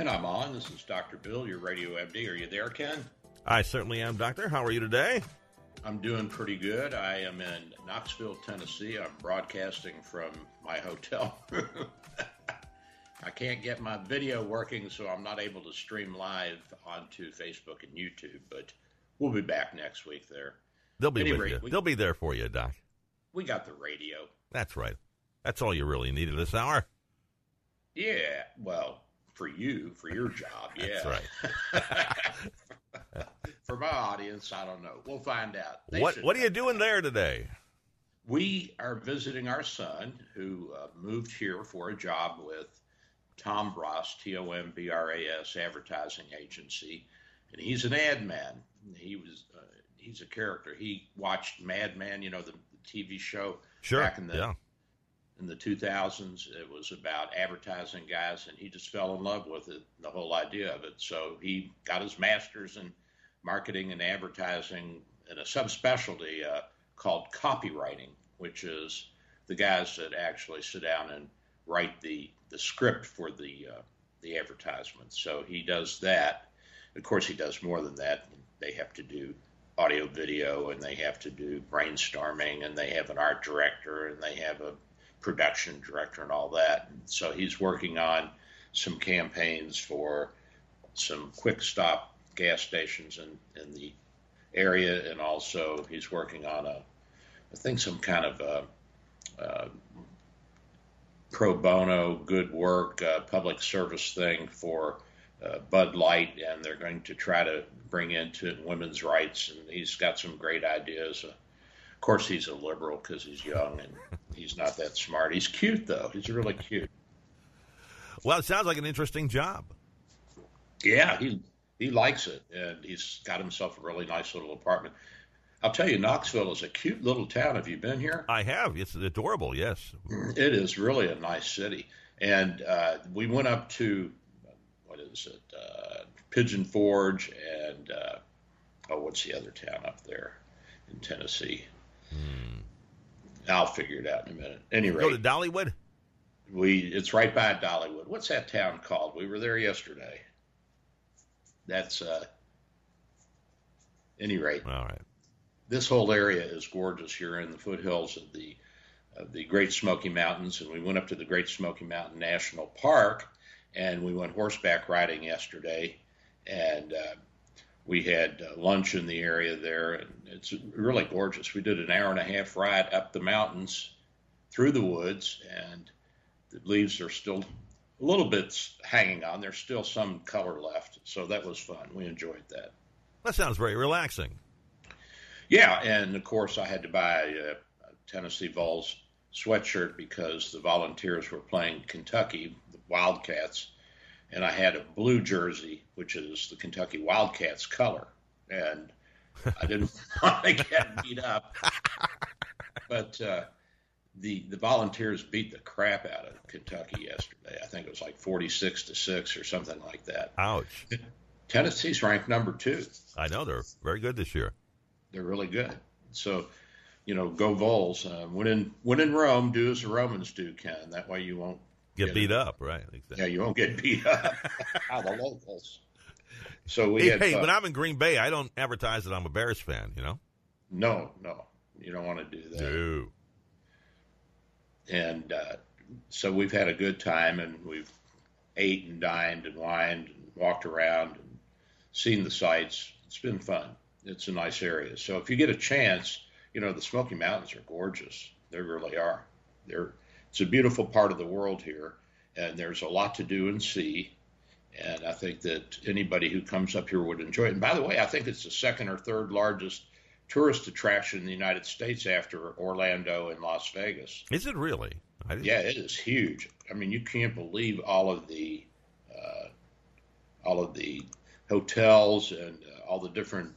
And I'm on. This is Dr. Bill, your radio MD. Are you there, Ken? I certainly am, Doctor. How are you today? I'm doing pretty good. I am in Knoxville, Tennessee. I'm broadcasting from my hotel room. I can't get my video working, so I'm not able to stream live onto Facebook and YouTube, but we'll be back next week there. They'll be Any with rate, you. we- They'll be there for you, Doc. We got the radio. That's right. That's all you really need at this hour. Yeah, well, for you, for your job, yeah. That's right. for my audience, I don't know. We'll find out. They what What are you doing there today? We are visiting our son who uh, moved here for a job with Tombras, T O M B R A S advertising agency, and he's an ad man. He was uh, he's a character. He watched Mad Men, you know, the, the TV show Sure. back in the yeah. In the 2000s. It was about advertising guys, and he just fell in love with it, the whole idea of it. So he got his master's in marketing and advertising in a subspecialty uh, called copywriting, which is the guys that actually sit down and write the, the script for the uh, the advertisements. So he does that. Of course, he does more than that. They have to do audio, video, and they have to do brainstorming, and they have an art director, and they have a production director, and all that. And so he's working on some campaigns for some quick stop gas stations in, in the area, and also he's working on a, I think, some kind of a, uh pro bono, good work, uh, public service thing for uh, Bud Light, and they're going to try to bring into it women's rights. And he's got some great ideas. Uh, of course, he's a liberal because he's young and he's not that smart. He's cute though. He's really cute. Well, it sounds like an interesting job. Yeah, he he likes it, and he's got himself a really nice little apartment. I'll tell you, Knoxville is a cute little town. Have you been here? I have. It's adorable. Yes. It is really a nice city. And uh, we went up to, what is it, uh, Pigeon Forge and, uh, oh, what's the other town up there in Tennessee? I'll figure it out in a minute. Any Go to Dollywood. we it's right by Dollywood. What's that town called? We were there yesterday. That's, uh, any rate, All right. this whole area is gorgeous. You're in the foothills of the of the Great Smoky Mountains, and we went up to the Great Smoky Mountain National Park, and we went horseback riding yesterday, and uh, we had uh, lunch in the area there, and it's really gorgeous. We did an hour and a half ride up the mountains, through the woods, and the leaves are still a little bit hanging on. There's still some color left, so that was fun. We enjoyed that. That sounds very relaxing. Yeah, and of course I had to buy a, a Tennessee Vols sweatshirt because the Volunteers were playing Kentucky, the Wildcats, and I had a blue jersey, which is the Kentucky Wildcats color, and I didn't want to get beat up, but uh, the the Volunteers beat the crap out of Kentucky yesterday. I think it was like forty six to six or something like that. Ouch. Tennessee's ranked number two. I know they're very good this year. they're really good. So, you know, go Vols. Uh, when in when in Rome, do as the Romans do, Ken. That way you won't Get Get beat it. up, right? Exactly. yeah you won't get beat up by the locals. So we Hey, had hey, fun. when I'm in Green Bay, I don't advertise that I'm a Bears fan. You know. no no you don't want to do that. No. And uh, so we've had a good time, and we've ate and dined and wined and walked around and seen the sights. It's been fun. It's a nice area. So if you get a chance, you know the Smoky Mountains are gorgeous. They really are. They're it's a beautiful part of the world here, and there's a lot to do and see. And I think that anybody who comes up here would enjoy it. And by the way, I think it's the second or third largest tourist attraction in the United States after Orlando and Las Vegas. Is it really? Yeah, it is huge. I mean, you can't believe all of the uh, all of the hotels and uh, all the different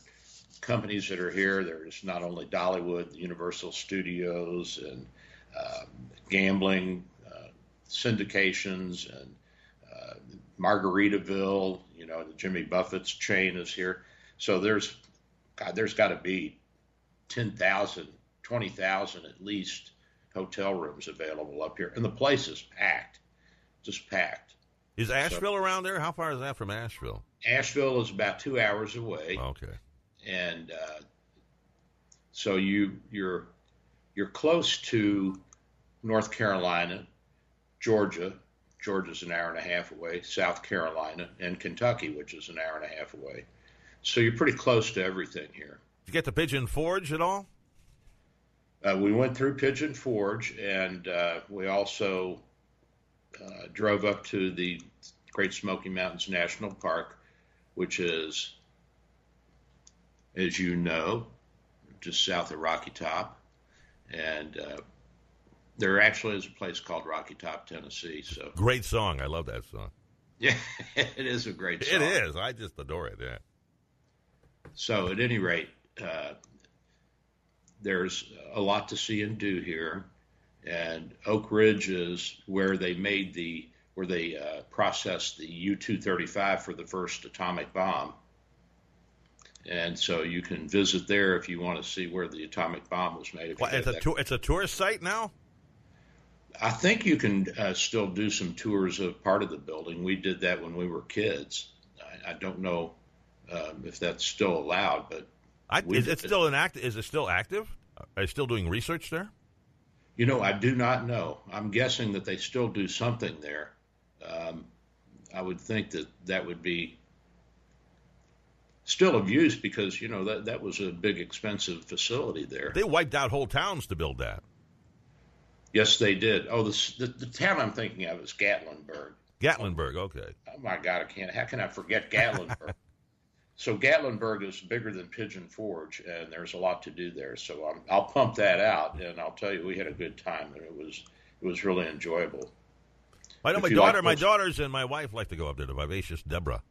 companies that are here. There's not only Dollywood, Universal Studios, and um, gambling uh, syndications, and uh, Margaritaville. You know, the Jimmy Buffett's chain is here. So there's, God, there's got to be 10,000, 20,000 at least hotel rooms available up here, and the place is packed, just packed. Is Asheville so, around there? How far is that from Asheville? Asheville is about two hours away. Okay. And uh, so you you're you're close to North Carolina, Georgia. Georgia's an hour and a half away. South Carolina and Kentucky, which is an hour and a half away. So you're pretty close to everything here. Did you get to Pigeon Forge at all? Uh, we went through Pigeon Forge, and uh, we also uh, drove up to the Great Smoky Mountains National Park, which is, as you know, just south of Rocky Top, and uh, there actually is a place called Rocky Top, Tennessee. So great song, I love that song. Yeah, it is a great song. It is. I just adore it. Yeah. So at any rate, uh, there's a lot to see and do here, and Oak Ridge is where they made the where they uh, processed the U-235 for the first atomic bomb. And so you can visit there if you want to see where the atomic bomb was made. Well, it's a tour, it's a tourist site now. I think you can uh, still do some tours of part of the building. We did that when we were kids. I, I don't know um, if that's still allowed, but I, is it still an act? Is it still active? Are you still doing research there? You know, I do not know. I'm guessing that they still do something there. Um, I would think that that would be still of use because you know that that was a big expensive facility there. They wiped out whole towns to build that. Yes, they did. Oh, the the, the town I'm thinking of is Gatlinburg. Gatlinburg, okay. Oh my God, I can't. How can I forget Gatlinburg? so Gatlinburg is bigger than Pigeon Forge, and there's a lot to do there. So um, I'll pump that out, and I'll tell you, we had a good time, and it was it was really enjoyable. I know if my daughter, like my daughters, and my wife like to go up there. The vivacious Deborah.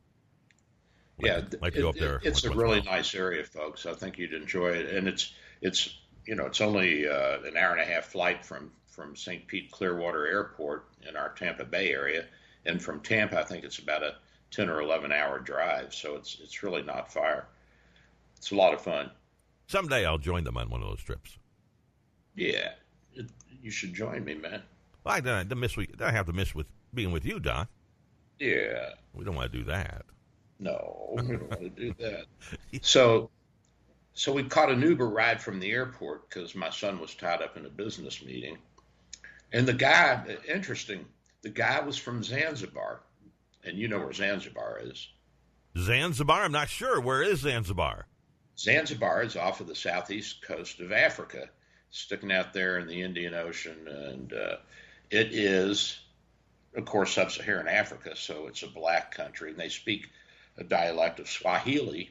Like yeah, like to go up there. It's a really nice area, folks. I think you'd enjoy it, and it's it's you know it's only uh, an hour and a half flight from from St. Pete Clearwater Airport in our Tampa Bay area, and from Tampa, I think it's about a 10 or 11 hour drive. So it's it's really not far. It's a lot of fun. Someday I'll join them on one of those trips. Yeah, it, you should join me, man. Well, I don't miss. I have to miss with being with you, Don. Yeah, we don't want to do that. No, we don't want to do that. So, so we caught an Uber ride from the airport because my son was tied up in a business meeting, and the guy, interesting, the guy was from Zanzibar and you know where Zanzibar is. Zanzibar? I'm not sure. Where is Zanzibar? Zanzibar is off of the southeast coast of Africa, sticking out there in the Indian Ocean, and uh, it is, of course, sub-Saharan Africa, so it's a black country, and they speak a dialect of Swahili.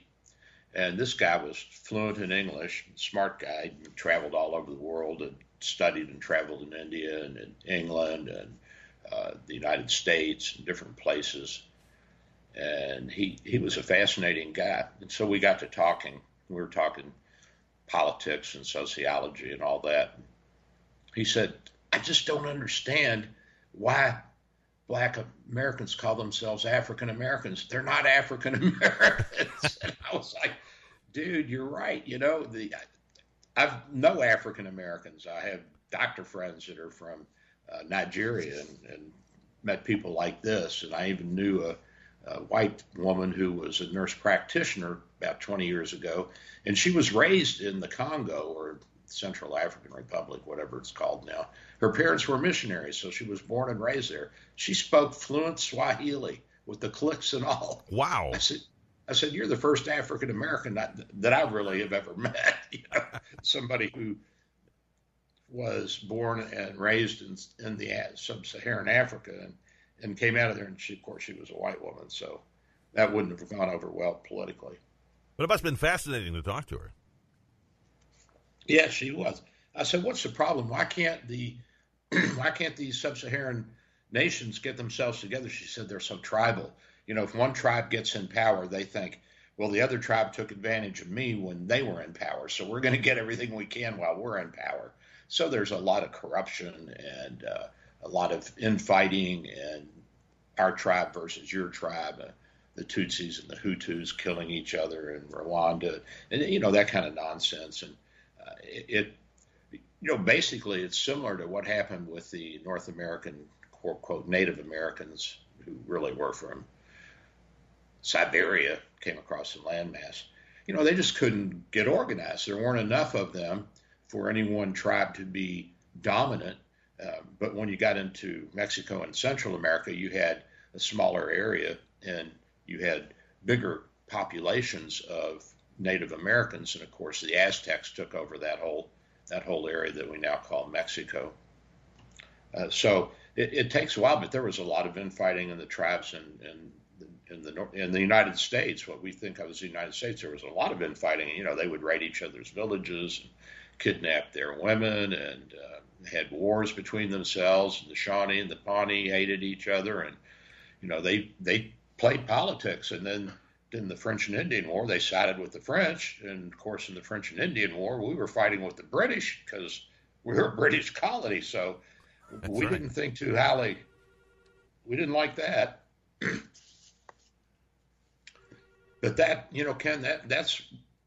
And this guy was fluent in English, smart guy, traveled all over the world and studied and traveled in India and in England and uh, the United States and different places. And he, he was a fascinating guy. And so we got to talking. We were talking politics and sociology and all that. He said, I just don't understand why black Americans call themselves African Americans. They're not African Americans. and I was like, dude, you're right. You know, the I've no African Americans. I have doctor friends that are from uh, Nigeria and, and, met people like this. And I even knew a, a, white woman who was a nurse practitioner about 20 years ago, and she was raised in the Congo or Central African Republic, whatever it's called now. Her parents were missionaries, so she was born and raised there. She spoke fluent Swahili with the clicks and all. Wow. I said, I said, you're the first African American that, that I really have ever met. You know, somebody who was born and raised in, in the sub-Saharan Africa and, and came out of there. And she, of course, she was a white woman, so that wouldn't have gone over well politically. But it must have been fascinating to talk to her. Yeah, she was. I said, "What's the problem? Why can't the why can't these sub-Saharan nations get themselves together?" She said, "They're so tribal. You know, if one tribe gets in power, they think." Well, the other tribe took advantage of me when they were in power, so we're going to get everything we can while we're in power. So there's a lot of corruption and uh, a lot of infighting and our tribe versus your tribe. Uh, the Tutsis and the Hutus killing each other in Rwanda, and you know that kind of nonsense. And uh, it, it, you know, basically, it's similar to what happened with the North American quote, quote Native Americans who really were from Siberia, came across the landmass. You know, they just couldn't get organized. There weren't enough of them for any one tribe to be dominant. Uh, but when you got into Mexico and Central America, you had a smaller area and you had bigger populations of Native Americans, and of course the Aztecs took over that whole that whole area that we now call Mexico. Uh, so it, it, takes a while, but there was a lot of infighting in the tribes in, in, in the in the United States. What we think of as the United States, there was a lot of infighting. You know, they would raid each other's villages, and kidnap their women, and uh, had wars between themselves. And the Shawnee and the Pawnee hated each other, and you know they they played politics. And then in the French and Indian War, they sided with the French. And of course, in the French and Indian War, we were fighting with the British because we were a British colony. So That's we right. didn't think too highly. We didn't like that. But that, you know, Ken, that that's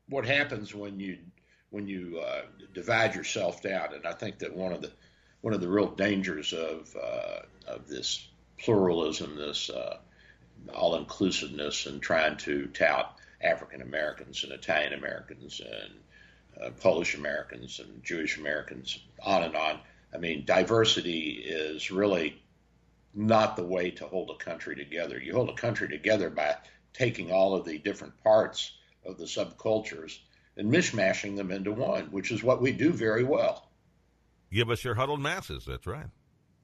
what happens when you when you uh, divide yourself down. And I think that one of the one of the real dangers of uh, of this pluralism, this uh, all inclusiveness, and trying to tout African Americans and Italian Americans and uh, Polish Americans and Jewish Americans, on and on. I mean, diversity is really not the way to hold a country together. You hold a country together by taking all of the different parts of the subcultures and mishmashing them into one, which is what we do very well. Give us your huddled masses. That's right.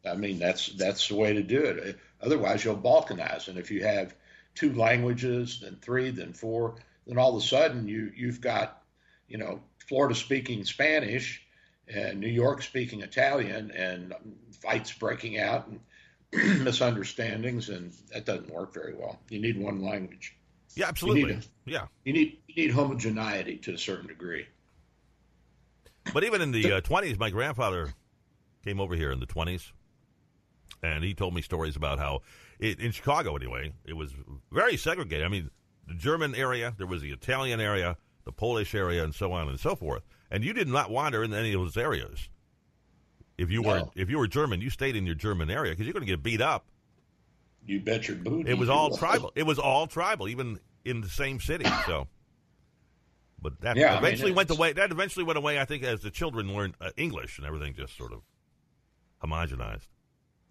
I mean, that's that's the way to do it. Otherwise, you'll balkanize. And if you have two languages, then three, then four, then all of a sudden you you've got, you know, Florida speaking Spanish and New York speaking Italian, and fights breaking out and misunderstandings, and that doesn't work very well. You need one language. Yeah, absolutely. You a, yeah, you need you need homogeneity to a certain degree. But even in the uh, twenties, uh, my grandfather came over here in the twenties and he told me stories about how it, in Chicago anyway it was very segregated. I mean, the German area, there was the Italian area, the Polish area, and so on and so forth. And you did not wander in any of those areas. If you no. were if you were German, you stayed in your German area because you're going to get beat up. You bet your booty. It was all tribal. It was all tribal, even in the same city. So, but that yeah, eventually I mean, went away. That eventually went away. I think as the children learned uh, English and everything just sort of homogenized.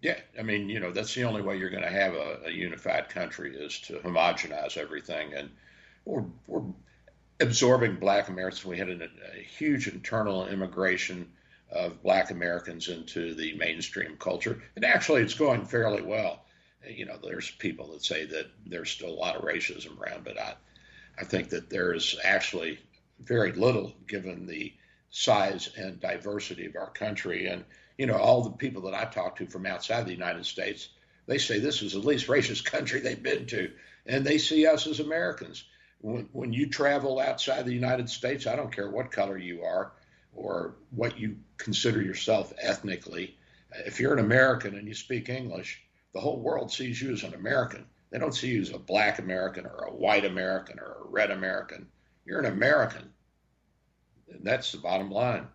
Yeah, I mean, you know, that's the only way you're going to have a, a, unified country is to homogenize everything, and we're, we're absorbing Black Americans. We had a, a huge internal immigration of Black Americans into the mainstream culture, and actually, it's going fairly well. You know, there's people that say that there's still a lot of racism around, but I, I think that there is actually very little given the size and diversity of our country and you know, all the people that I talk to from outside the United States, they say this is the least racist country they've been to, and they see us as Americans. When, when you travel outside the United States, I don't care what color you are or what you consider yourself ethnically. If you're an American and you speak English, the whole world sees you as an American. They don't see you as a black American or a white American or a red American. You're an American. And that's the bottom line.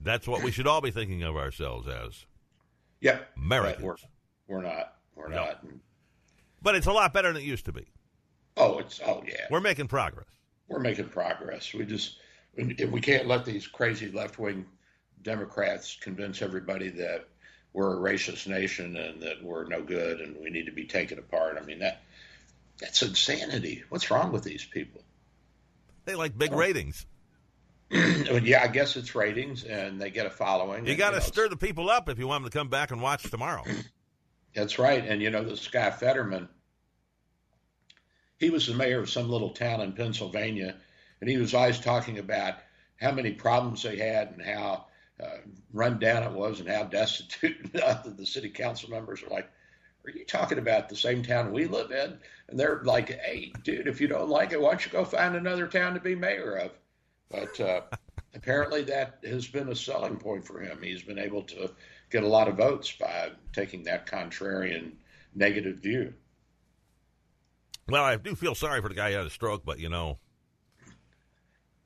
That's what we should all be thinking of ourselves as. Yeah, Americans. We're, we're, not. We're no. not. But it's a lot better than it used to be. Oh, it's oh yeah. We're making progress. We're making progress. We just we can't let these crazy left wing Democrats convince everybody that we're a racist nation and that we're no good and we need to be taken apart. I mean that that's insanity. What's wrong with these people? They like big oh. ratings. yeah, I guess it's ratings, and they get a following. You got to stir the people up if you want them to come back and watch tomorrow. That's right, and you know this guy Fetterman. He was the mayor of some little town in Pennsylvania, and he was always talking about how many problems they had and how uh, run down it was and how destitute the city council members are like, are you talking about the same town we live in? And they're like, hey, dude, if you don't like it, why don't you go find another town to be mayor of? But uh, apparently that has been a selling point for him. He's been able to get a lot of votes by taking that contrarian negative view. Well, I do feel sorry for the guy who had a stroke, but you know.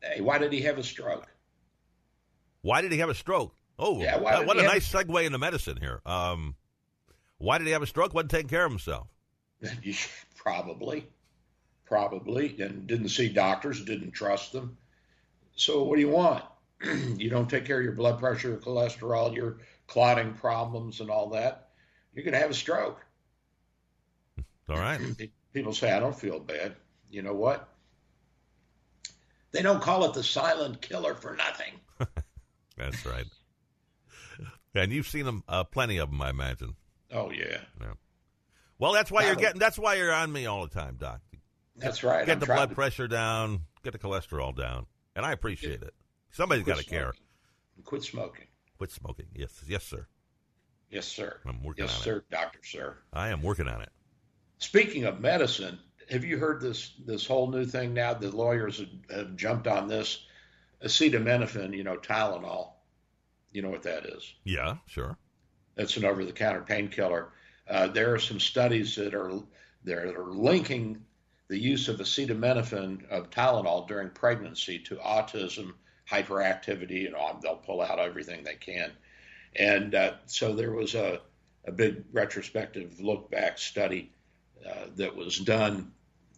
Hey, why did he have a stroke? Why did he have a stroke? Oh, yeah, what a nice segue into medicine here. Um, why did he have a stroke? Wasn't taking care of himself. probably, probably, and didn't see doctors, didn't trust them. So what do you want? you don't take care of your blood pressure, your cholesterol, your clotting problems, and all that. You're going to have a stroke. All right. People say, I don't feel bad. You know what? They don't call it the silent killer for nothing. That's right. And you've seen them, uh, plenty of them, I imagine. Oh yeah. Yeah. Well, that's why you're getting. That's why you're on me all the time, Doc. That's right. Get I'm the blood to... pressure down. Get the cholesterol down, and I appreciate it. Somebody's got to care. Quit smoking. Quit smoking. Yes, yes, sir. Yes, sir. I'm working yes, on sir, it. doctor, sir. I am working on it. Speaking of medicine, have you heard this this whole new thing now? The lawyers have, have jumped on this acetaminophen, you know, Tylenol. You know what that is? Yeah, sure. That's an over-the-counter painkiller. Uh, there are some studies that are that are linking the use of acetaminophen of Tylenol during pregnancy to autism, hyperactivity, and all, they'll pull out everything they can. And uh, so there was a, a big retrospective look back study uh, that was done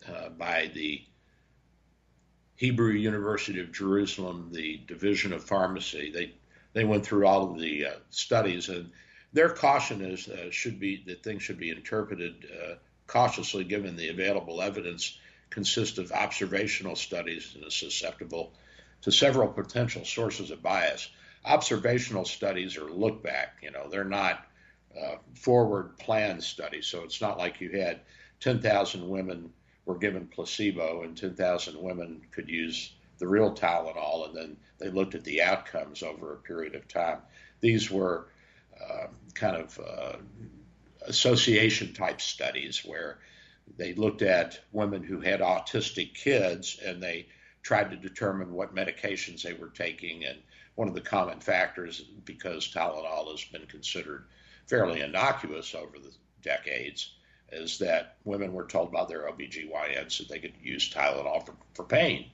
uh, by the Hebrew University of Jerusalem, the Division of Pharmacy. They they went through all of the uh, studies, and their caution is uh, should be that things should be interpreted uh, cautiously, given the available evidence consists of observational studies and is susceptible to several potential sources of bias. Observational studies are look back, you know, they're not uh, forward plan studies. So it's not like you had 10,000 women were given placebo and 10,000 women could use the real Tylenol, and then they looked at the outcomes over a period of time. These were uh, kind of uh, association type studies where they looked at women who had autistic kids and they tried to determine what medications they were taking. And one of the common factors, because Tylenol has been considered fairly innocuous over the decades, is that women were told by their OBGYNs that they could use Tylenol for, for pain.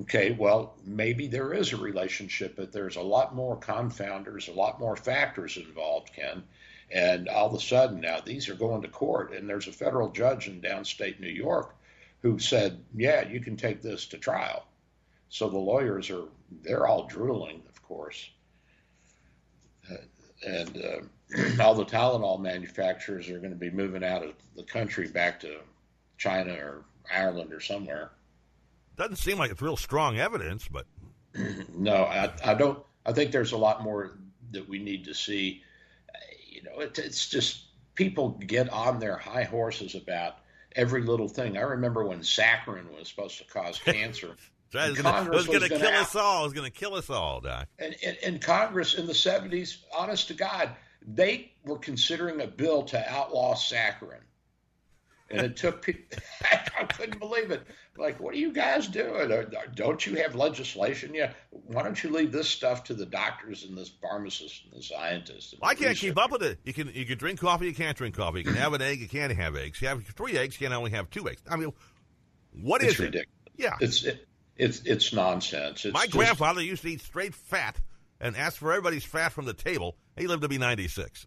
Okay, well, maybe there is a relationship, but there's a lot more confounders, a lot more factors involved, Ken. And all of a sudden now these are going to court, and there's a federal judge in downstate New York who said, yeah, you can take this to trial. So the lawyers are, they're all drooling, of course. Uh, and uh, all the Tylenol manufacturers are going to be moving out of the country back to China or Ireland or somewhere. Doesn't seem like it's real strong evidence, but no, I, I don't. I think there's a lot more that we need to see. You know, it, it's just people get on their high horses about every little thing. I remember when saccharin was supposed to cause cancer. It was going to kill us all. It was going to kill us all, Doc. And, and, and Congress in the 70s, honest to God, they were considering a bill to outlaw saccharin and it took people. I couldn't believe it. Like, what are you guys doing? Don't you have legislation yet? Why don't you leave this stuff to the doctors and the pharmacists and the scientists? And I can't keep up with it. You can you can drink coffee, you can't drink coffee. You can have an egg, you can't have eggs. You have three eggs, you can only have two eggs. I mean, what it's is ridiculous. it? Yeah, it's it, it's it's nonsense. It's My just, grandfather used to eat straight fat and ask for everybody's fat from the table. He lived to be ninety six.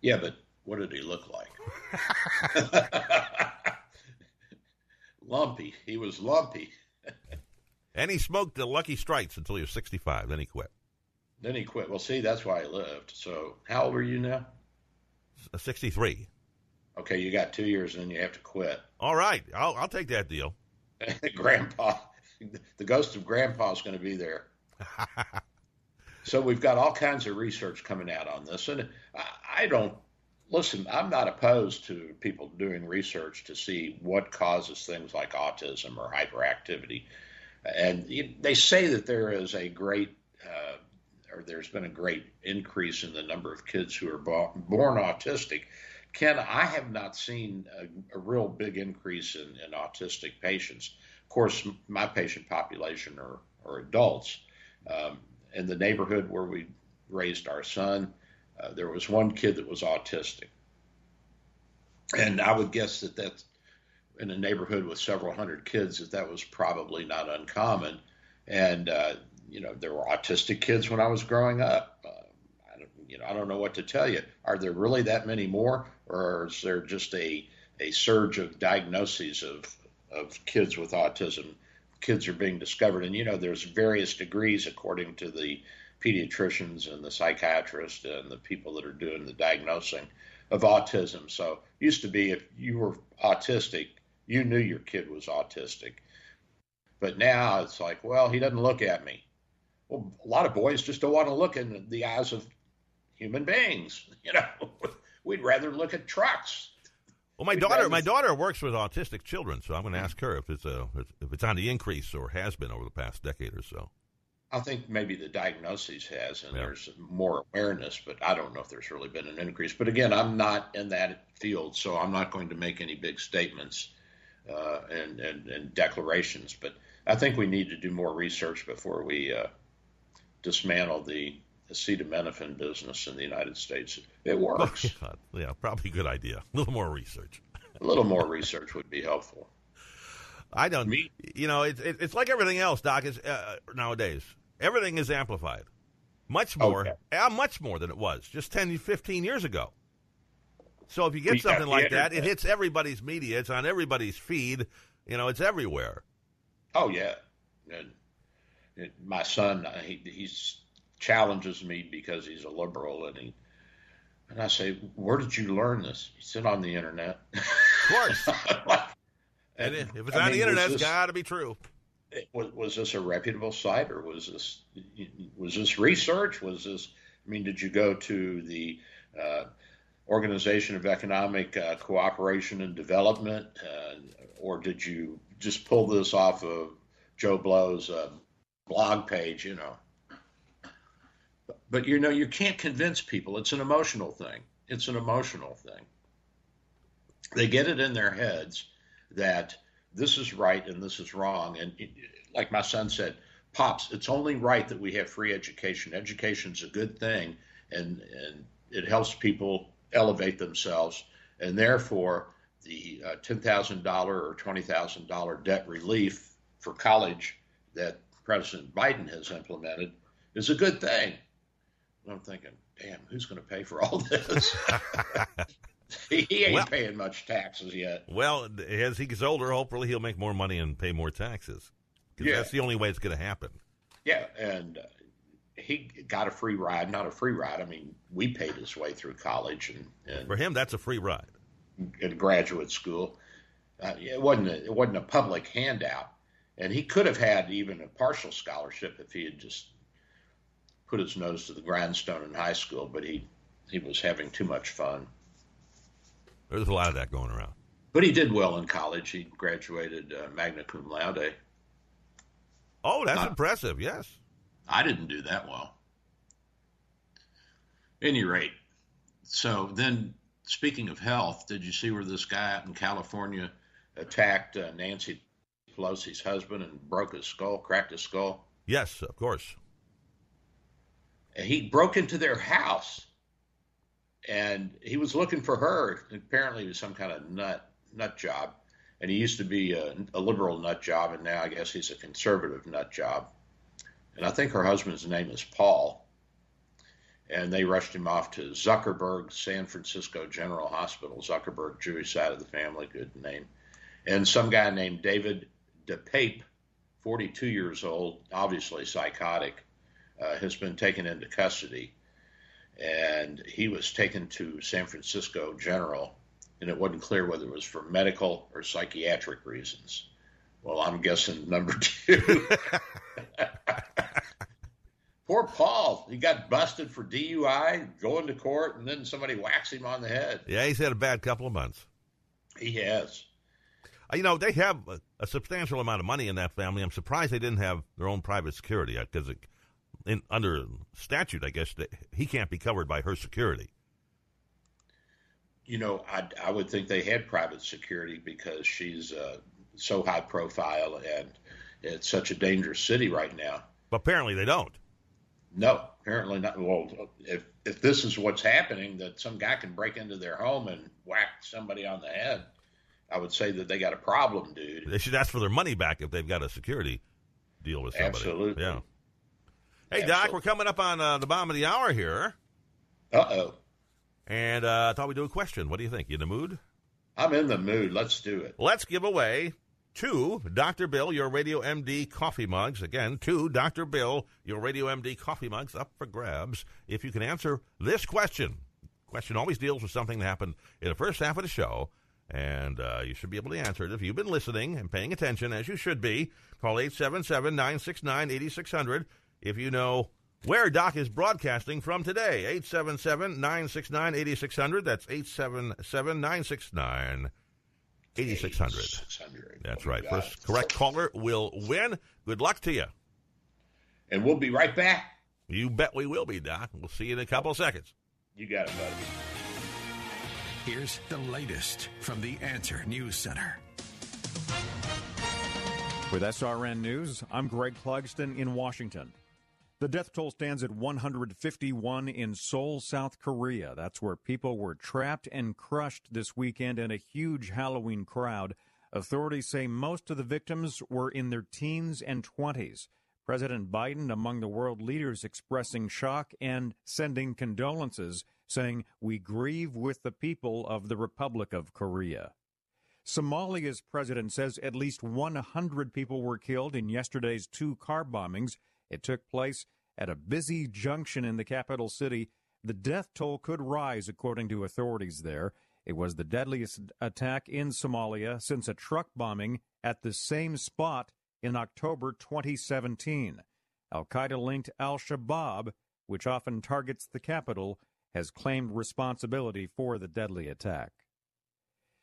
Yeah, but what did he look like? lumpy. He was lumpy. and he smoked the Lucky Strikes until he was 65. Then he quit. Then he quit. Well, see, that's why he lived. So, how old are you now? Uh, 63. Okay, you got two years and then you have to quit. All right. I'll, I'll take that deal. Grandpa, the ghost of Grandpa is going to be there. so, we've got all kinds of research coming out on this. And I, I don't listen, I'm not opposed to people doing research to see what causes things like autism or hyperactivity. And they say that there is a great, uh, or there's been a great increase in the number of kids who are born, born autistic. Ken, I have not seen a, a real big increase in, in, autistic patients. Of course, my patient population are, are adults. Um, in the neighborhood where we raised our son, uh, there was one kid that was autistic. And I would guess that that's in a neighborhood with several hundred kids that that was probably not uncommon. And uh, you know, there were autistic kids when I was growing up. Uh, I don't, you know, I don't know what to tell you. Are there really that many more, or is there just a a surge of diagnoses of of kids with autism? Kids are being discovered, and you know, there's various degrees according to the pediatricians and the psychiatrists and the people that are doing the diagnosing of autism. So, used to be if you were autistic, you knew your kid was autistic. But now it's like, well, he doesn't look at me. Well, a lot of boys just don't want to look in the eyes of human beings. You know, we'd rather look at trucks. Well, my we'd daughter, my daughter works with autistic children, so I'm going to ask her if it's a if it's on the increase or has been over the past decade or so. I think maybe the diagnosis has, and yeah. there's more awareness, but I don't know if there's really been an increase. But again, I'm not in that field, so I'm not going to make any big statements uh, and, and, and, declarations. But I think we need to do more research before we uh, dismantle the acetaminophen business in the United States. It works. yeah, probably a good idea. A little more research. a little more research would be helpful. I don't. Me? You know, it's it's like everything else, Doc. Is uh, nowadays everything is amplified, much more, okay. uh, much more than it was just 10, 15 years ago. So if you get we something like that, it hits everybody's media. It's on everybody's feed. You know, it's everywhere. Oh yeah, and, my son, uh, he he's challenges me because he's a liberal, and he and I say, "Where did you learn this?" He said, "On the internet." Of course. and, if it's I on mean, the internet, it's got to be true. Was, was this a reputable site, or was this was this research? Was this? I mean, did you go to the uh, Organization of Economic uh, Cooperation and Development, uh, or did you just pull this off of Joe Blow's uh, blog page? You know, but you know you can't convince people. It's an emotional thing. It's an emotional thing. They get it in their heads that this is right and this is wrong, and like my son said, pops, it's only right that we have free education. Education's a good thing, and and it helps people elevate themselves, and therefore the uh, $10,000 or $20,000 debt relief for college that President Biden has implemented is a good thing. And I'm thinking, damn, who's going to pay for all this? he ain't well, paying much taxes yet. Well, as he gets older, hopefully he'll make more money and pay more taxes. Because yeah. that's the only way it's going to happen. Yeah, and uh, he got a free ride. Not a free ride. I mean, we paid his way through college, and, and for him, that's a free ride. In graduate school, uh, it wasn't a, it wasn't a public handout, and he could have had even a partial scholarship if he had just put his nose to the grindstone in high school. But he he was having too much fun. There's a lot of that going around. But he did well in college. He graduated uh, magna cum laude. Oh, that's Not, impressive. Yes. I didn't do that well. Any rate, so then speaking of health, did you see where this guy out in California attacked uh, Nancy Pelosi's husband and broke his skull, cracked his skull? Yes, of course. He broke into their house, and he was looking for her. Apparently, it was some kind of nut nut job, and he used to be a, a liberal nut job, and now I guess he's a conservative nut job and I think her husband's name is Paul. And they rushed him off to Zuckerberg San Francisco General Hospital. Zuckerberg, Jewish side of the family, good name. And some guy named David DePape, 42 years old, obviously psychotic, uh, has been taken into custody. And he was taken to San Francisco General, and it wasn't clear whether it was for medical or psychiatric reasons. Well, I'm guessing number two. Poor Paul. He got busted for DUI, going to court, and then somebody whacks him on the head. Yeah, he's had a bad couple of months. He has. you know, they have a, a, substantial amount of money in that family. I'm surprised they didn't have their own private security because in, under statute, I guess that he can't be covered by her security. You know, I, I would think they had private security because she's uh, so high profile and it's such a dangerous city right now. But apparently they don't. No, apparently not. Well, if if this is what's happening, that some guy can break into their home and whack somebody on the head, I would say that they got a problem, dude. They should ask for their money back if they've got a security deal with somebody. Absolutely. Yeah. Hey, Absolutely. Doc, we're coming up on uh, the bottom of the hour here. Uh oh. And uh, I thought we'd do a question. What do you think? You in the mood? I'm in the mood. Let's do it. Let's give away two Dr. Bill, your Radio MD coffee mugs. Again, two Dr. Bill, your Radio MD coffee mugs up for grabs if you can answer this question. Question always deals with something that happened in the first half of the show and uh, you should be able to answer it if you've been listening and paying attention, as you should be. Call 877 969 8600 if you know where Doc is broadcasting from today. 877 969 8600. That's 877 969 8600. That's right. First correct caller will win. Good luck to you. And we'll be right back. You bet we will be, Doc. We'll see you in a couple of seconds. You got it, buddy. Here's the latest from the Answer News Center. With SRN News, I'm Greg Clugston in Washington. The death toll stands at 151 in Seoul, South Korea. That's where people were trapped and crushed this weekend in a huge Halloween crowd. Authorities say most of the victims were in their teens and 20s. President Biden among the world leaders expressing shock and sending condolences saying, We grieve with the people of the Republic of Korea. Somalia's president says at least 100 people were killed in yesterday's two car bombings. It took place at a busy junction in the capital city. The death toll could rise, according to authorities there. It was the deadliest attack in Somalia since a truck bombing at the same spot in October 2017. Al Qaeda linked Al Shabaab, which often targets the capital, has claimed responsibility for the deadly attack.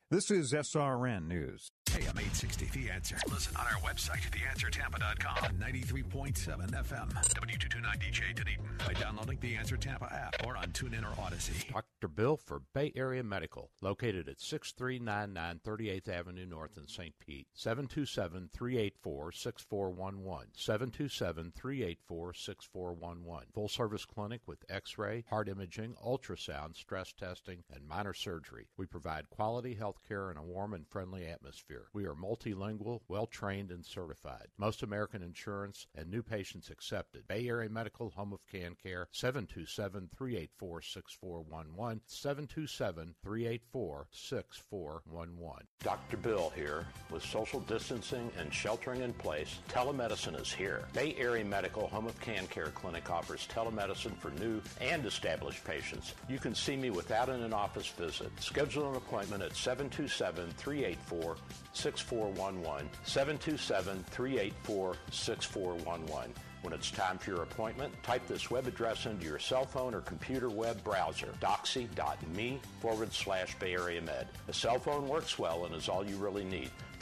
This is SRN News. AM 860, The Answer. Listen on our website, theanswertampa.com, 93.7 FM, W229DJ Dunedin, by downloading the Answer Tampa app or on TuneIn or Audacy. Dr. Bill for Bay Area Medical, located at 6399 38th Avenue North in St. Pete, 727 384 6411. 727 384 6411. Full service clinic with x ray, heart imaging, ultrasound, stress testing, and minor surgery. We provide quality health care in a warm and friendly atmosphere. We are multilingual, well trained, and certified. Most American insurance and new patients accepted. Bay Area Medical Home of Can Care 727 384 6411. 727 384 6411. Dr. Bill here. With social distancing and sheltering in place, telemedicine is here. Bay Area Medical Home of Can Care Clinic offers telemedicine for new and established patients. You can see me without an in-office visit. Schedule an appointment at 727 384 6411, 727 384 6411. When it's time for your appointment, type this web address into your cell phone or computer web browser, doxy.me forward slash Bay Area Med. A cell phone works well and is all you really need.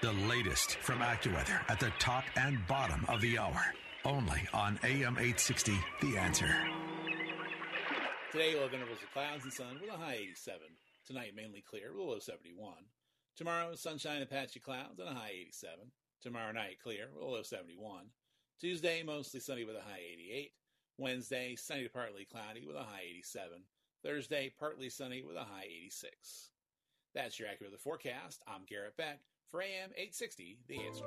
The latest from AccuWeather at the top and bottom of the hour. Only on AM 860, The Answer. Today, we'll have intervals of clouds and sun with a high 87. Tonight, mainly clear with a low 71. Tomorrow, sunshine and patchy clouds and a high 87. Tomorrow night, clear, with a low 71. Tuesday, mostly sunny with a high 88. Wednesday, sunny to partly cloudy with a high 87. Thursday, partly sunny with a high 86. That's your accurate forecast. I'm Garrett Beck for AM 860, The Answer.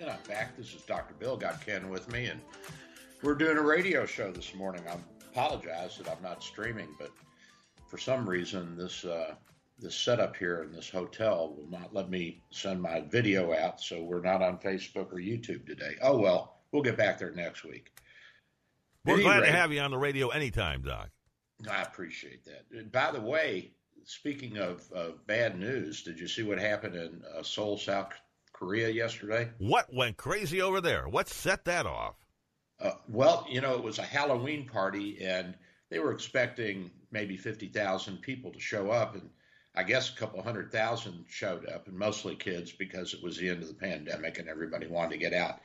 And I'm back. This is Dr. Bill. Got Ken with me, and we're doing a radio show this morning. I apologize that I'm not streaming, but for some reason, this uh, this setup here in this hotel will not let me send my video out, so we're not on Facebook or YouTube today. Oh well, we'll get back there next week. We're At glad any to have you on the radio anytime, Doc. I appreciate that. And by the way, speaking of uh, bad news, did you see what happened in uh, Seoul, South Korea yesterday? What went crazy over there? What set that off? Uh, well, you know, it was a Halloween party, and they were expecting maybe 50,000 people to show up. And I guess a couple hundred thousand showed up, and mostly kids because it was the end of the pandemic and everybody wanted to get out.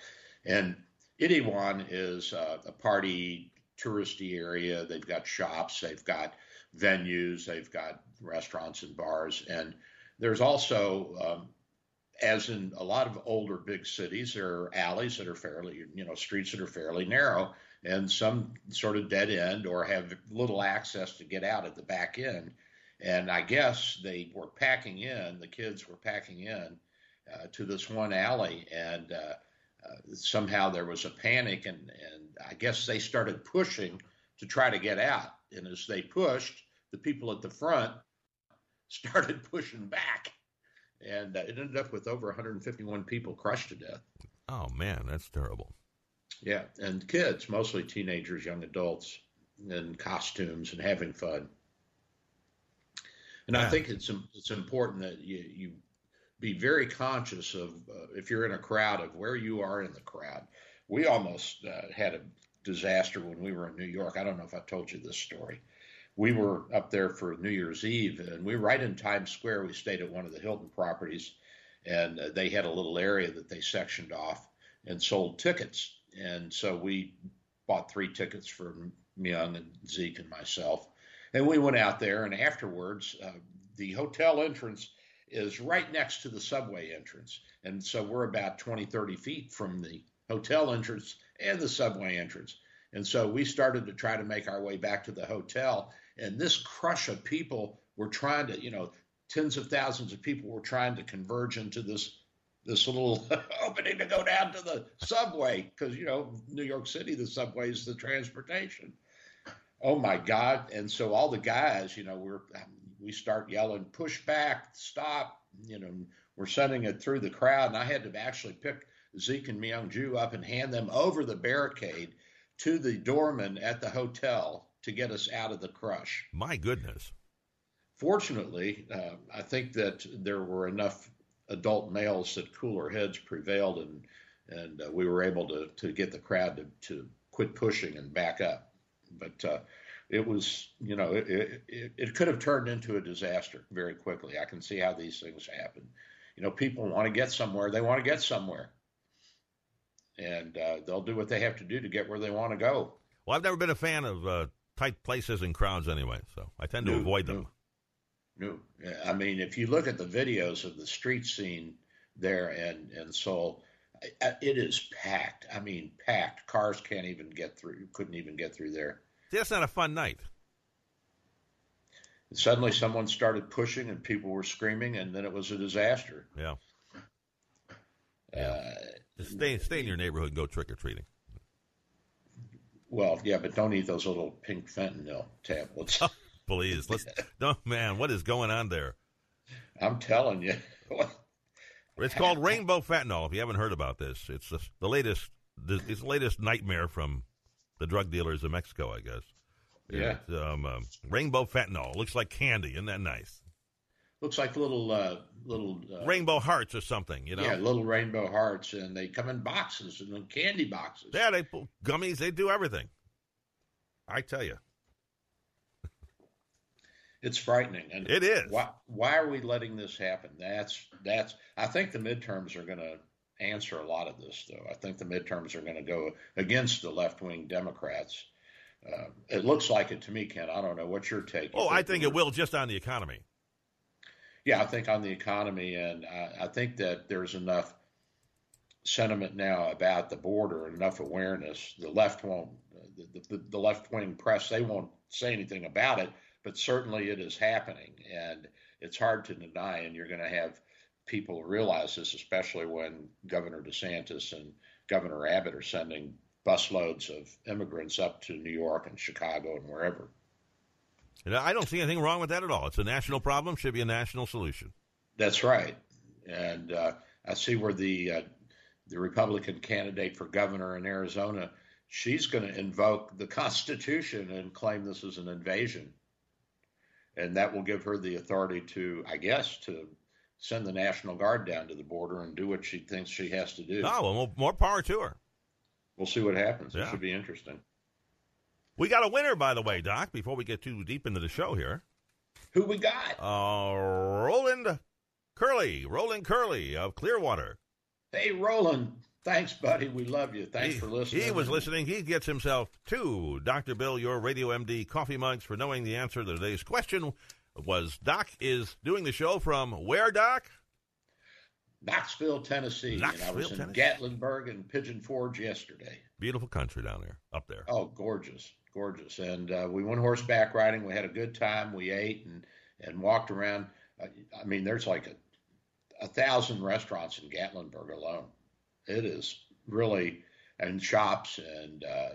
And Itaewon is uh, a party touristy area. They've got shops, they've got venues, they've got restaurants and bars. And there's also um, as in a lot of older big cities, there are alleys that are fairly, you know, streets that are fairly narrow and some sort of dead end or have little access to get out at the back end. And I guess they were packing in, the kids were packing in uh, to this one alley, and uh, somehow there was a panic, and, and I guess they started pushing to try to get out. And as they pushed, the people at the front started pushing back and it ended up with over 151 people crushed to death. Oh man, that's terrible. Yeah, and kids, mostly teenagers, young adults, in costumes and having fun. And I think it's it's important that you you be very conscious of uh, if you're in a crowd of where you are in the crowd. We almost uh, had a disaster when we were in New York. I don't know if I told you this story. We were up there for New Year's Eve, and we were right in Times Square. We stayed at one of the Hilton properties, and uh, they had a little area that they sectioned off and sold tickets. And so we bought three tickets for Myung and Zeke and myself, and we went out there. And afterwards, uh, the hotel entrance is right next to the subway entrance, and so we're about 20, 30 feet from the hotel entrance and the subway entrance. And so we started to try to make our way back to the hotel. And this crush of people were trying to, you know, tens of thousands of people were trying to converge into this this little opening to go down to the subway because you know New York City the subway is the transportation. Oh my God! And so all the guys, you know, we're we start yelling, push back, stop. You know, we're sending it through the crowd, and I had to actually pick Zeke and Myung Ju up and hand them over the barricade to the doorman at the hotel to get us out of the crush. My goodness. Fortunately, uh, I think that there were enough adult males that cooler heads prevailed, and and uh, we were able to to get the crowd to, to quit pushing and back up. But uh, it was, you know, it, it it could have turned into a disaster very quickly. I can see how these things happen. You know, people want to get somewhere; they want to get somewhere, and uh, they'll do what they have to do to get where they want to go. Well, I've never been a fan of uh, tight places and crowds anyway, so I tend to No, avoid them. No, I mean, if you look at the videos of the street scene there in in Seoul, it is packed. I mean, packed. Cars can't even get through. Couldn't even get through there. That's not a fun night. And suddenly, someone started pushing, and people were screaming, and then it was a disaster. Yeah. Uh, stay stay in your neighborhood and go trick or treating. well, yeah, but don't eat those little pink fentanyl tablets. Please, let's. No, man, what is going on there? I'm telling you. It's called rainbow fentanyl. If you haven't heard about this, it's the, the latest. It's the latest nightmare from the drug dealers in Mexico, I guess. Yeah. Um, um, rainbow fentanyl looks like candy. Isn't that nice? Looks like little uh, little uh, Rainbow hearts or something. You know. Yeah, little rainbow hearts, and they come in boxes and in candy boxes. Yeah, they put gummies. They do everything. I tell you, It's frightening, and It is. Why, why are we letting this happen? That's that's. I think the midterms are going to answer a lot of this, though. I think the midterms are going to go against the left wing Democrats. uh, it looks like it to me, Ken. I don't know. What's your take? Oh, I think it will just on the economy. Yeah, I think on the economy, and I, I think that there's enough sentiment now about the border, enough awareness. The left won't, the, the, the left wing press, they won't say anything about it, but certainly it is happening, and it's hard to deny. And you're going to have people realize this, especially when Governor DeSantis and Governor Abbott are sending busloads of immigrants up to New York and Chicago and wherever. And I don't see anything wrong with that at all. It's a national problem, should be a national solution. That's right. And uh, I see where the uh, the Republican candidate for governor in Arizona, she's going to invoke the Constitution and claim this is an invasion. And that will give her the authority to, I guess, to send the National Guard down to the border and do what she thinks she has to do. Oh, well, more power to her. We'll see what happens. Yeah. It should be interesting. We got a winner, by the way, Doc, before we get too deep into the show here. Who we got? Uh, Roland Curley. Roland Curley of Clearwater. Hey, Roland. Thanks, buddy. We love you. Thanks he, for listening. He was listening. He gets himself two Dr. Bill, your Radio MD coffee mugs for knowing the answer to today's question was Doc is doing the show from where, Doc? Knoxville, Tennessee. Knoxville, and I was in Tennessee. Gatlinburg and Pigeon Forge yesterday. Beautiful country down there, up there. Oh, gorgeous, gorgeous. And uh, we went horseback riding. We had a good time. We ate and and walked around. Uh, I mean, there's like a, a thousand restaurants in Gatlinburg alone. It is really and shops and uh,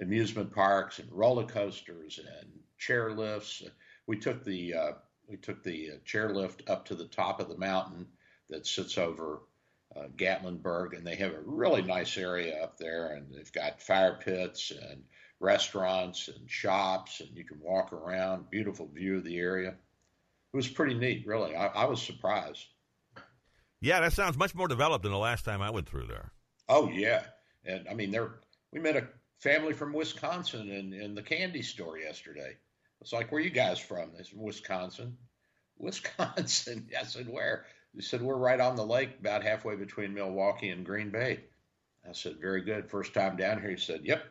amusement parks and roller coasters and chair lifts. We took the uh, we took the uh, chairlift up to the top of the mountain that sits over uh, Gatlinburg, and they have a really nice area up there, and they've got fire pits and restaurants and shops, and you can walk around. Beautiful view of the area. It was pretty neat, really. I, I was surprised. Yeah, that sounds much more developed than the last time I went through there. Oh yeah, and I mean, there we met a family from Wisconsin in, in the candy store yesterday. It's like, where you guys from? They said, Wisconsin. Wisconsin. I said, where? They said, we're right on the lake, about halfway between Milwaukee and Green Bay. I said, very good. First time down here. He said, yep.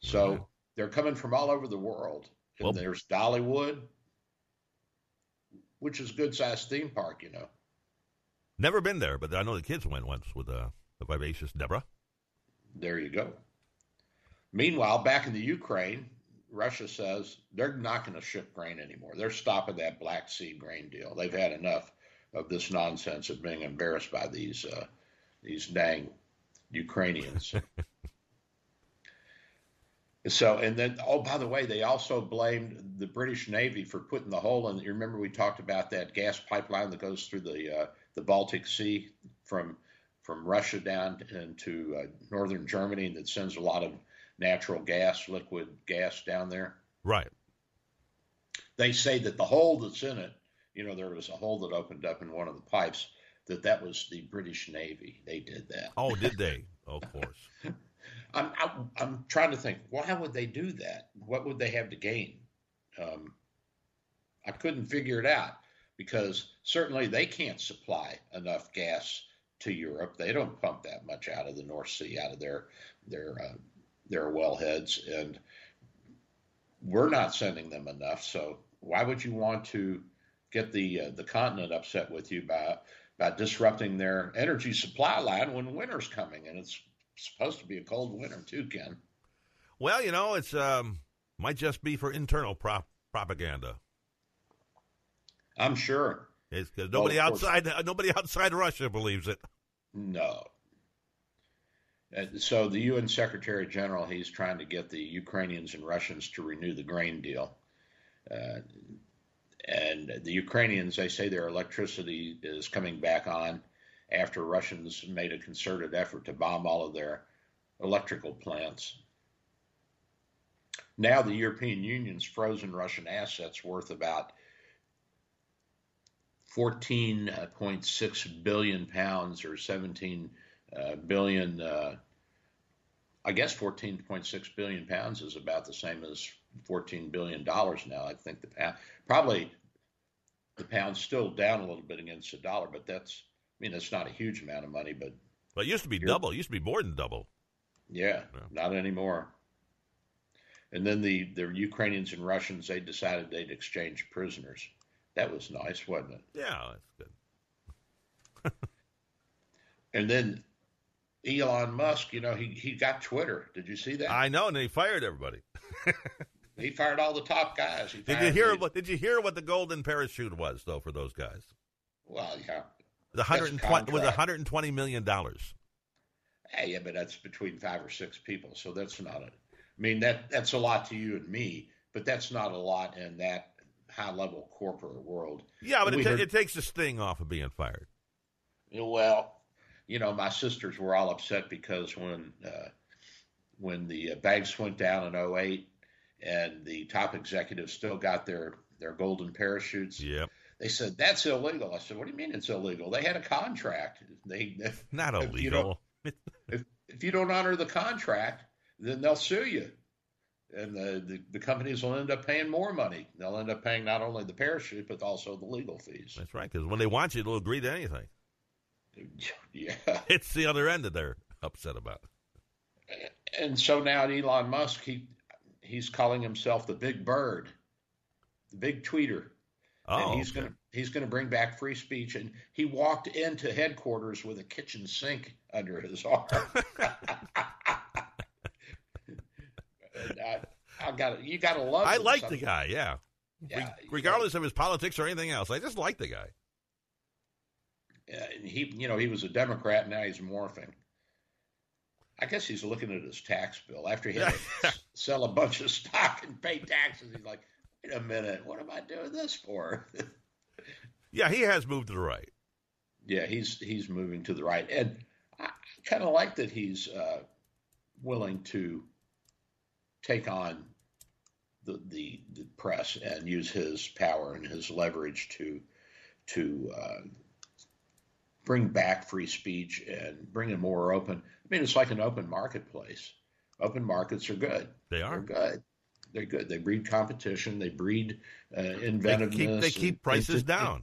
So Mhm. they're coming from all over the world. And Well- there's Dollywood, which is a good sized theme park, you know. Never been there, but I know the kids went once with uh, the vivacious Deborah. There you go. Meanwhile, back in the Ukraine, Russia says they're not going to ship grain anymore. They're stopping that Black Sea grain deal. They've had enough of this nonsense of being embarrassed by these uh, these dang Ukrainians. so, and then, oh, by the way, they also blamed the British Navy for putting the hole in. You remember we talked about that gas pipeline that goes through the uh, the Baltic Sea from from Russia down into uh, northern Germany that sends a lot of natural gas, liquid gas down there. Right. They say that the hole that's in it, you know, there was a hole that opened up in one of the pipes. That that was the British Navy. They did that. Oh, did they? of course. I'm, I'm I'm trying to think. Why would they do that? What would they have to gain? Um, I couldn't figure it out because certainly they can't supply enough gas to Europe. They don't pump that much out of the North Sea, out of their their uh, their wellheads, and we're not sending them enough. So why would you want to get the uh, the continent upset with you by by disrupting their energy supply line when winter's coming and it's supposed to be a cold winter too, Ken? Well, you know, it's um might just be for internal prop- propaganda. I'm sure. It's 'cause nobody course. outside nobody outside Russia believes it. No. And so the UN Secretary General, he's trying to get the Ukrainians and Russians to renew the grain deal. Uh, and the Ukrainians, they say their electricity is coming back on after Russians made a concerted effort to bomb all of their electrical plants. Now the European Union's frozen Russian assets worth about 14.6 billion pounds or 17 uh, billion. Uh, I guess 14.6 billion pounds is about the same as 14 billion dollars now. I think the pound probably the pound's still down a little bit against the dollar, but that's I mean it's not a huge amount of money, but But it used to be double. It used to be more than double. yeah, Yeah. not anymore. And then the, the Ukrainians and Russians, they decided they'd exchange prisoners. That was nice, wasn't it? Yeah, that's good. and then Elon Musk, you know, he, he got Twitter. Did you see that? I know, and he fired everybody. he fired all the top guys. He did you hear what? Did you hear what the golden parachute was, though, for those guys? Well, yeah, the hundred and twenty was hundred and twenty million dollars. Hey, yeah, but that's between five or six people, so that's not a. I mean that that's a lot to you and me, but that's not a lot in that high level corporate world. Yeah, but it, ta- heard, it takes the sting off of being fired. Well, you know, my sisters were all upset because when uh, when the uh, banks went down in 08 and the top executives still got their their golden parachutes. Yep. They said that's illegal. I said, "What do you mean it's illegal? They had a contract. They not illegal. If you, if, if you don't honor the contract, then they'll sue you, and the, the, the companies will end up paying more money. They'll end up paying not only the parachute but also the legal fees. That's right. Because when they want you, they'll agree to anything. Yeah, it's the other end that they're upset about. And so now Elon Musk, he he's calling himself the Big Bird, the Big Tweeter. Oh, and he's okay. going to he's going to bring back free speech. And he walked into headquarters with a kitchen sink under his arm. I, I got you. Got to love. I like the guy. Yeah. Yeah, Re- regardless of his politics or anything else, I just like the guy. And he, you know, he was a Democrat. Now he's morphing. I guess he's looking at his tax bill after he had to sell a bunch of stock and pay taxes. He's like, wait a minute, what am I doing this for? Yeah, he has moved to the right. yeah, he's he's moving to the right, and I kind of like that he's uh, willing to take on the, the the press and use his power and his leverage to to uh, bring back free speech and bring it more open. I mean, it's like an open marketplace. Open markets are good. They are. They're good. They're good. They breed competition. They breed uh, They inventiveness. keep, they keep prices and- down.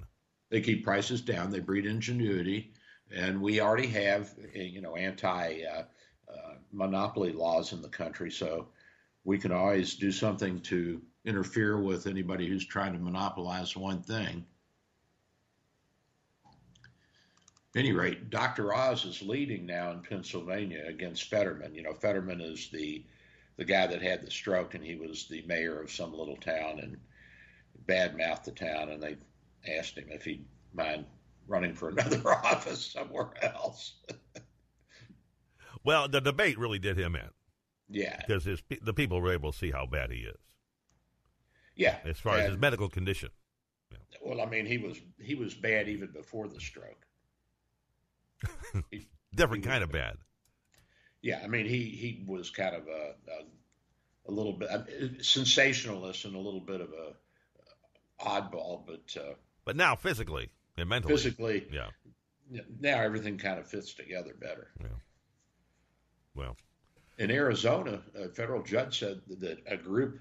They keep prices down. They breed ingenuity, and we already have uh, you know anti uh, uh, monopoly laws in the country, so we can always do something to interfere with anybody who's trying to monopolize one thing. At any rate, Dr. Oz is leading now in Pennsylvania against Fetterman. You know, Fetterman is the the guy that had the stroke, and he was the mayor of some little town and badmouthed the town, and they asked him if he'd mind running for another office somewhere else. Well, the debate really did him in yeah, because his the people were able to see how bad he is yeah. as far as his medical condition. well, I mean, he was he was bad even before the stroke. He- Different he was kind of bad. Yeah, I mean, he he was kind of a a, a little bit uh, sensationalist and a little bit of a oddball, but uh, But now physically and mentally, physically, yeah. now everything kind of fits together better. Yeah. Well, In Arizona, a federal judge said that a group,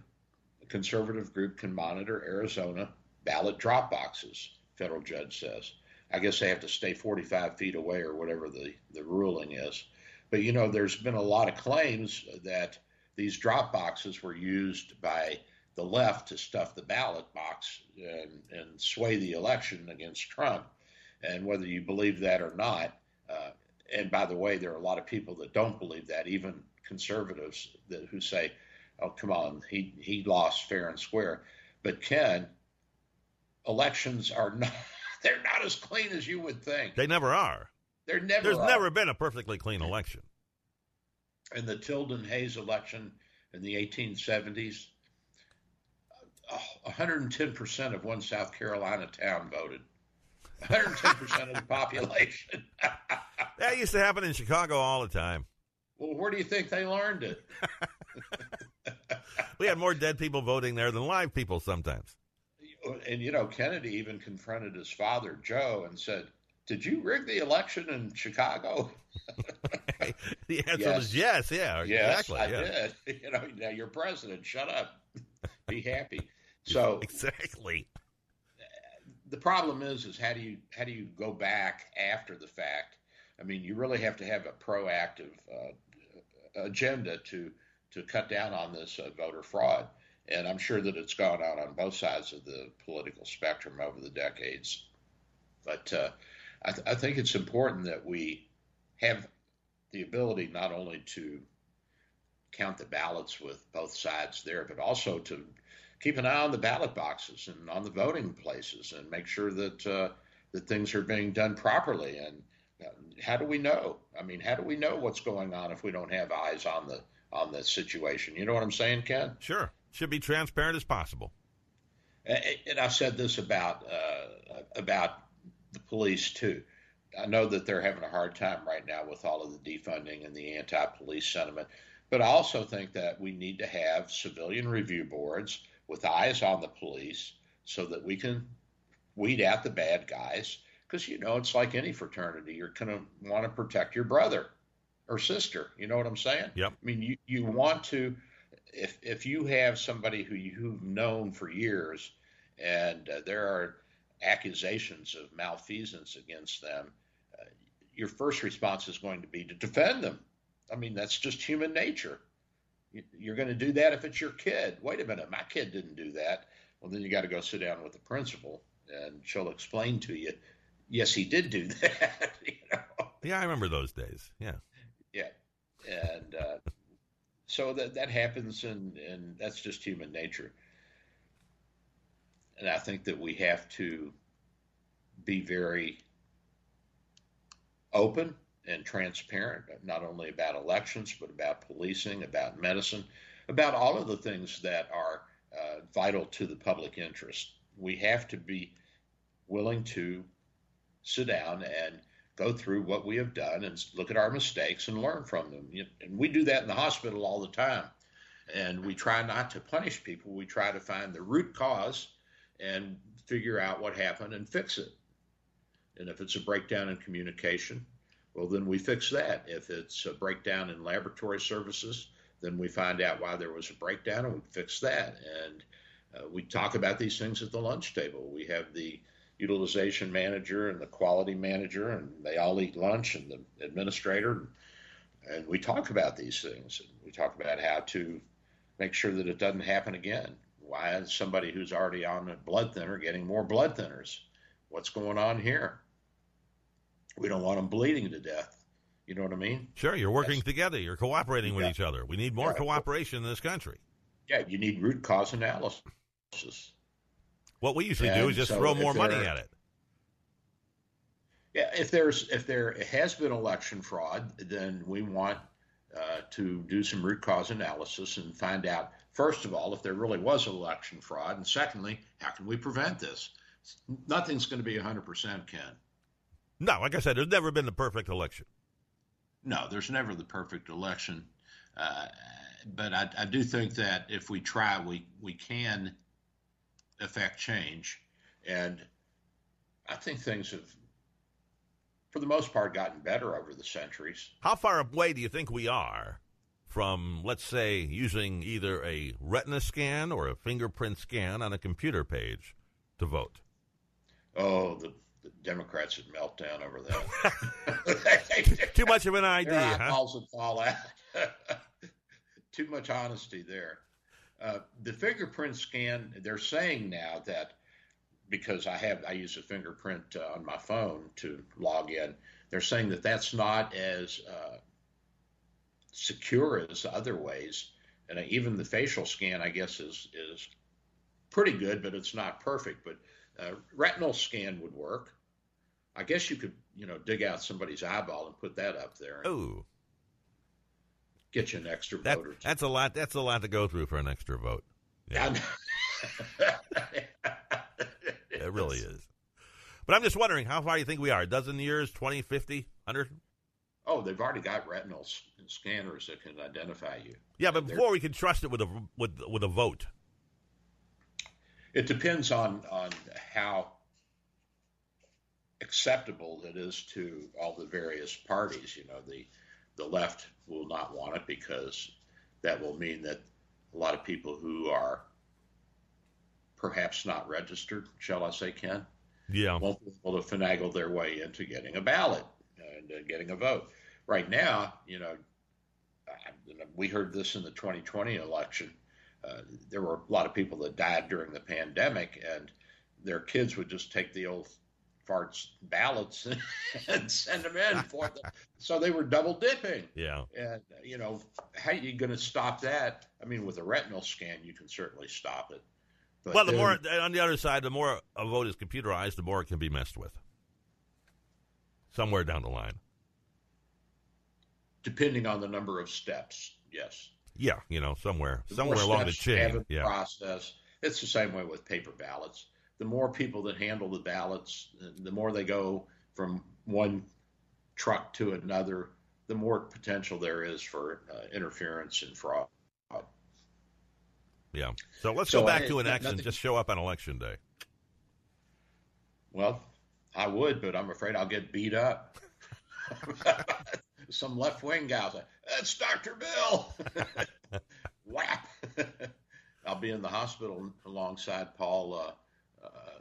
a conservative group, can monitor Arizona ballot drop boxes. Federal judge says. I guess they have to stay 45 feet away or whatever the, the ruling is. But you know, there's been a lot of claims that these drop boxes were used by the left to stuff the ballot box and, and sway the election against Trump. And whether you believe that or not, uh, and by the way, there are a lot of people that don't believe that, even conservatives that, who say, "Oh, come on, he he lost fair and square." But Ken, elections are not they're not as clean as you would think. they never are. They're never. There's are. never been a perfectly clean election. in the Tilden Hayes election in the 1870s. uh, 110% of one South Carolina town voted. 110% of the population. That used to happen in Chicago all the time. well, where do you think they learned it? We had more dead people voting there than live people sometimes. And you know, Kennedy even confronted his father, Joe, and said, "Did you rig the election in Chicago?" The answer Yes. was yes, yeah, yes, exactly. I yeah. did. You know, now you're president. Shut up. Be happy. So Exactly. the problem is, is how do you how do you go back after the fact? I mean, you really have to have a proactive uh, agenda to to cut down on this uh, voter fraud. And I'm sure that it's gone on on both sides of the political spectrum over the decades. But uh, I, th- I think it's important that we have the ability not only to count the ballots with both sides there, but also to keep an eye on the ballot boxes and on the voting places and make sure that uh, that things are being done properly. And uh, how do we know? I mean, how do we know what's going on if we don't have eyes on the on the situation? You know what I'm saying, Ken? Sure. Should be transparent as possible. And I've said this about uh, about the police too. I know that they're having a hard time right now with all of the defunding and the anti-police sentiment, but I also think that we need to have civilian review boards with eyes on the police so that we can weed out the bad guys. Because you know it's like any fraternity, you're going to want to protect your brother or sister. You know what I'm saying? Yep. I mean, you you want to if if you have somebody who you've known for years and uh, there are accusations of malfeasance against them, uh, your first response is going to be to defend them. I mean, that's just human nature. You're going to do that if it's your kid. Wait a minute, my kid didn't do that. Well, then you got to go sit down with the principal, and she'll explain to you. Yes, he did do that. you know? Yeah, I remember those days. Yeah. Yeah, and uh, so that that happens, and and that's just human nature. And I think that we have to be very open and transparent, not only about elections, but about policing, about medicine, about all of the things that are uh, vital to the public interest. We have to be willing to sit down and go through what we have done and look at our mistakes and learn from them. And we do that in the hospital all the time. And we try not to punish people. We try to find the root cause and figure out what happened and fix it. And if it's a breakdown in communication, well, then we fix that. If it's a breakdown in laboratory services, then we find out why there was a breakdown and we fix that. And uh, we talk about these things at the lunch table. We have the utilization manager and the quality manager, and they all eat lunch, and the administrator, and we talk about these things. And we talk about how to make sure that it doesn't happen again. Why is somebody who's already on a blood thinner getting more blood thinners? What's going on here? We don't want them bleeding to death. You know what I mean? Sure, you're working That's, together. You're cooperating with each other. We need more yeah, cooperation in this country. Yeah, you need root cause analysis. What we usually and do is just so throw more money at it. Yeah, if there's if there has been election fraud, then we want uh, to do some root cause analysis and find out first of all if there really was election fraud, and secondly, how can we prevent this? Nothing's going to be 100%, Ken. No, like I said, there's never been the perfect election. No, there's never the perfect election. Uh, but I, I, do think that if we try, we we can affect change. And I think things have, for the most part, gotten better over the centuries. How far away do you think we are from, let's say, using either a retina scan or a fingerprint scan on a computer page to vote? Oh, the, the Democrats would melt down over that. Too much of an idea, Their eyeballs huh? would fall out. Too much honesty there. Uh, the fingerprint scan, they're saying now that because I have I use a fingerprint uh, on my phone to log in, they're saying that that's not as uh, secure as other ways, and even the facial scan, I guess, is is pretty good, but it's not perfect. But uh, retinal scan would work. I guess you could, you know, dig out somebody's eyeball and put that up there. Oh, get you an extra that, vote. That's a lot. That's a lot to go through for an extra vote. Yeah. it really is. But I'm just wondering, how far do you think we are? A dozen years, 20, 50, 100? Oh, they've already got retinal scanners that can identify you. Yeah, but before we can trust it with a with with a vote. It depends on on how acceptable it is to all the various parties. You know, the the left will not want it because that will mean that a lot of people who are perhaps not registered, shall I say, Ken, yeah, won't be able to finagle their way into getting a ballot and uh, getting a vote. Right now, you know, we heard this in the 2020 election. Uh, there were a lot of people that died during the pandemic, and their kids would just take the old farts ballots and send them in for them. So they were double dipping. Yeah. And, you know, how are you going to stop that? I mean, with a retinal scan, you can certainly stop it. But well, the more, on the other side, the more a vote is computerized, the more it can be messed with. Somewhere down the line. Depending on the number of steps, yes. Yeah, you know, somewhere, the somewhere along the chain. yeah. Process. It's the same way with paper ballots the more people that handle the ballots, the more they go from one truck to another, the more potential there is for uh, interference and fraud. Yeah. So let's so go back I, to an action. Nothing, just show up on election day. Well, I would, but I'm afraid I'll get beat up. Some left wing guys like, that's Dr. Bill. Whap. I'll be in the hospital alongside Paul uh, uh,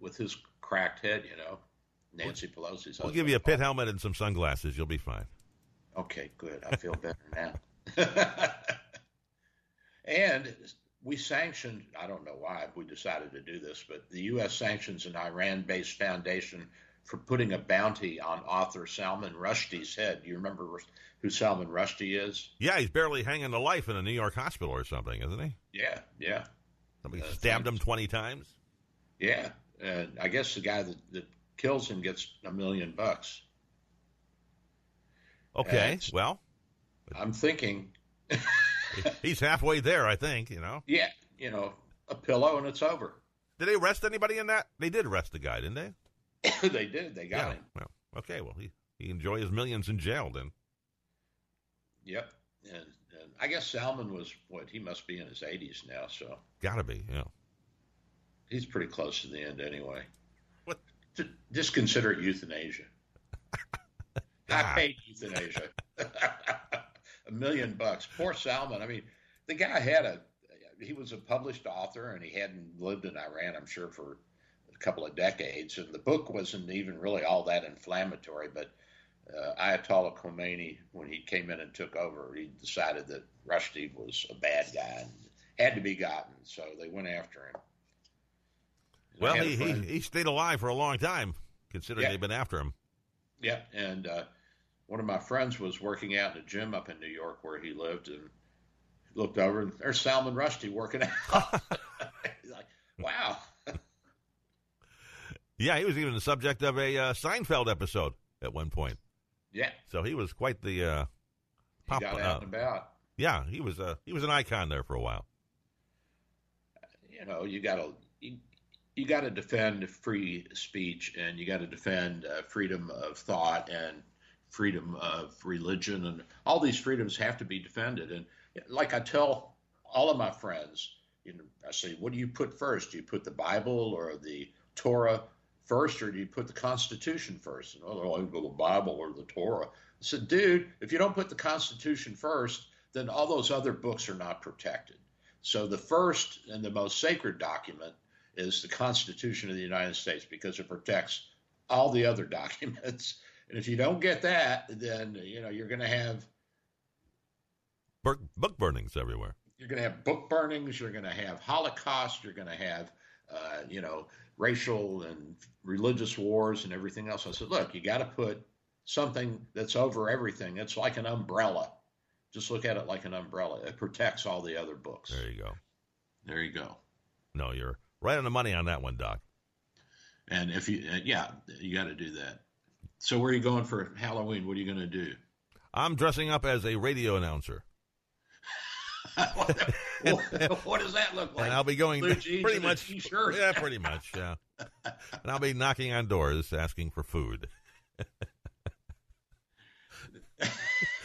with his cracked head, you know, Nancy Pelosi's. We'll give you a pith helmet and some sunglasses. You'll be fine. Okay, good. I feel better now. and we sanctioned, I don't know why we decided to do this, but the U.S. sanctions an Iran based foundation for putting a bounty on author Salman Rushdie's head. Do you remember who Salman Rushdie is? Yeah, he's barely hanging to life in a New York hospital or something, isn't he? Yeah, yeah. Somebody uh, stabbed him 20 times? Yeah. And I guess the guy that, that kills him gets a million bucks. Okay. And well, I'm thinking. he's halfway there, I think, you know? Yeah. You know, a pillow and it's over. Did they arrest anybody in that? They did arrest the guy, didn't they? they did. They got yeah. him. Well, okay. Well, he, he enjoy his millions in jail then. Yep. And, and I guess Salman was what he must be in his 80s now. So gotta be. Yeah he's pretty close to the end anyway. Just consider it euthanasia. I paid euthanasia. a million bucks. Poor Salman. I mean, the guy had a. He was a published author, and he hadn't lived in Iran, I'm sure, for a couple of decades. And the book wasn't even really all that inflammatory. But uh, Ayatollah Khomeini, when he came in and took over, he decided that Rushdie was a bad guy and had to be gotten. So they went after him. Well, he, he, he stayed alive for a long time, considering yeah. they've been after him. Yeah, and uh, one of my friends was working out in a gym up in New York where he lived, and looked over and there's Salman Rushdie working out. He's like, wow. yeah, he was even the subject of a uh, Seinfeld episode at one point. Yeah. So he was quite the uh, pop. He got out uh, and about. Yeah, he was uh, he was an icon there for a while. You know, you got to you got to defend free speech and you got to defend uh, freedom of thought and freedom of religion and all these freedoms have to be defended. And like i tell all of my friends you know i say what do you put first? Do you put the bible or the torah first or do you put the constitution first? And oh i go the bible or the torah. I said dude if you don't put the constitution first then all those other books are not protected. So the first and the most sacred document is the Constitution of the United States because it protects all the other documents. And if you don't get that, then you know you're going to have book, book burnings everywhere. You're going to have book burnings. You're going to have Holocaust. You're going to have uh, you know racial and religious wars and everything else. I said, look, you got to put something that's over everything. It's like an umbrella. Just look at it like an umbrella. It protects all the other books. There you go. There you go. No, you're Right on the money on that one, Doc. And if you, uh, yeah, you got to do that. So where are you going for Halloween? What are you going to do? I'm dressing up as a radio announcer. what, what, does that look like? And I'll be going pretty much. Yeah, pretty much. Yeah. and I'll be knocking on doors asking for food.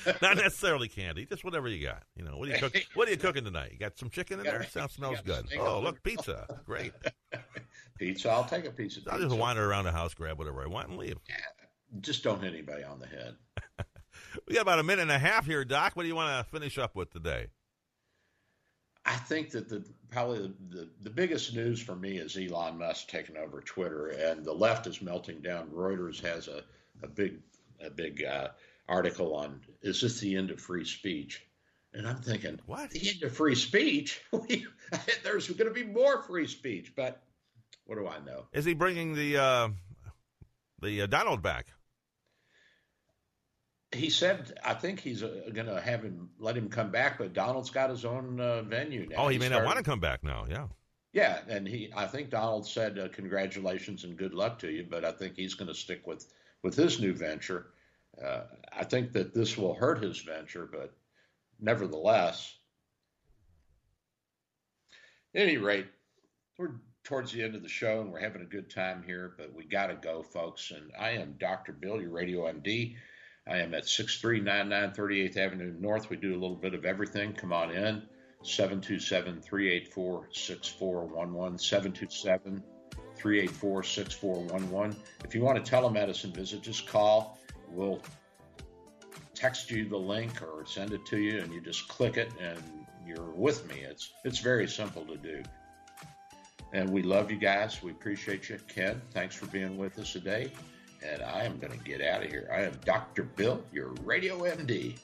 Not necessarily candy, just whatever you got. You know, what are you cook? What are you cooking tonight? You got some chicken in there? Sounds smells good. Oh, look, pizza, great. pizza, I'll take a piece of. I'll just wander around the house, grab whatever I want, and leave. Yeah, just don't hit anybody on the head. we got about a minute and a half here, Doc. What do you want to finish up with today? I think that the probably the, the, the, biggest news for me is Elon Musk taking over Twitter, and the left is melting down. Reuters has a, a big a big uh, article on is this the end of free speech? And I'm thinking, what? The end of free speech? There's going to be more free speech, but what do I know? Is he bringing the uh, the uh, Donald back? He said, I think he's uh, going to have him let him come back, but Donald's got his own uh, venue now. Oh, he, he may started, not want to come back now. Yeah. Yeah, and he, I think Donald said uh, congratulations and good luck to you, but I think he's going to stick with with his new venture. Uh, I think that this will hurt his venture, but nevertheless, at any rate, we're towards the end of the show and we're having a good time here, but we got to go, folks. And I am Dr. Bill, your radio MD. I am at 6399 38th Avenue North. We do a little bit of everything. Come on in. 727 384 6411. 727 384 6411. If you want a telemedicine visit, just call. We'll text you the link or send it to you, and you just click it, and you're with me. It's it's very simple to do. And we love you guys. We appreciate you. Ken, thanks for being with us today. And I am going to get out of here. I am Dr. Bill, your radio MD.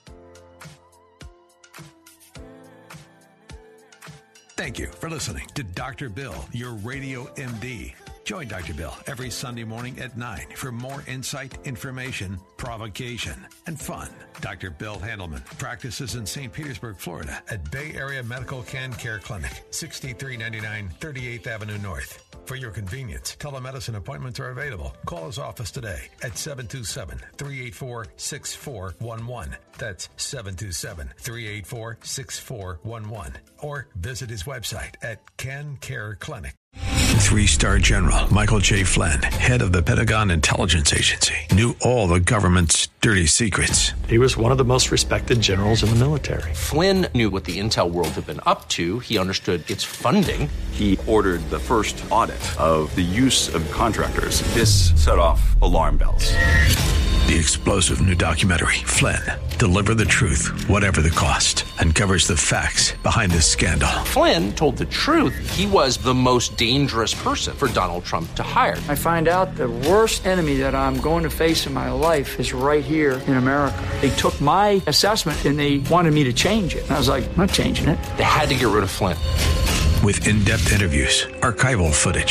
Thank you for listening to Dr. Bill, your radio MD. Join Dr. Bill every Sunday morning at 9 for more insight, information, provocation, and fun. Dr. Bill Handelman practices in St. Petersburg, Florida at Bay Area Medical Can Care Clinic, 6399 38th Avenue North. For your convenience, telemedicine appointments are available. Call his office today at 727 384 6411. That's 727 384 6411. Or visit his website at Can Care Clinic. Three star general Michael J. Flynn, head of the Pentagon Intelligence Agency, knew all the government's dirty secrets. He was one of the most respected generals in the military. Flynn knew what the intel world had been up to, he understood its funding. He ordered the first audit of the use of contractors. This set off alarm bells. The explosive new documentary, Flynn, Deliver the Truth, Whatever the Cost, uncovers the facts behind this scandal. Flynn told the truth. He was the most dangerous person for Donald Trump to hire. I find out the worst enemy that I'm going to face in my life is right here in America. They took my assessment and they wanted me to change it. And I was like, I'm not changing it. They had to get rid of Flynn. With in depth interviews, archival footage,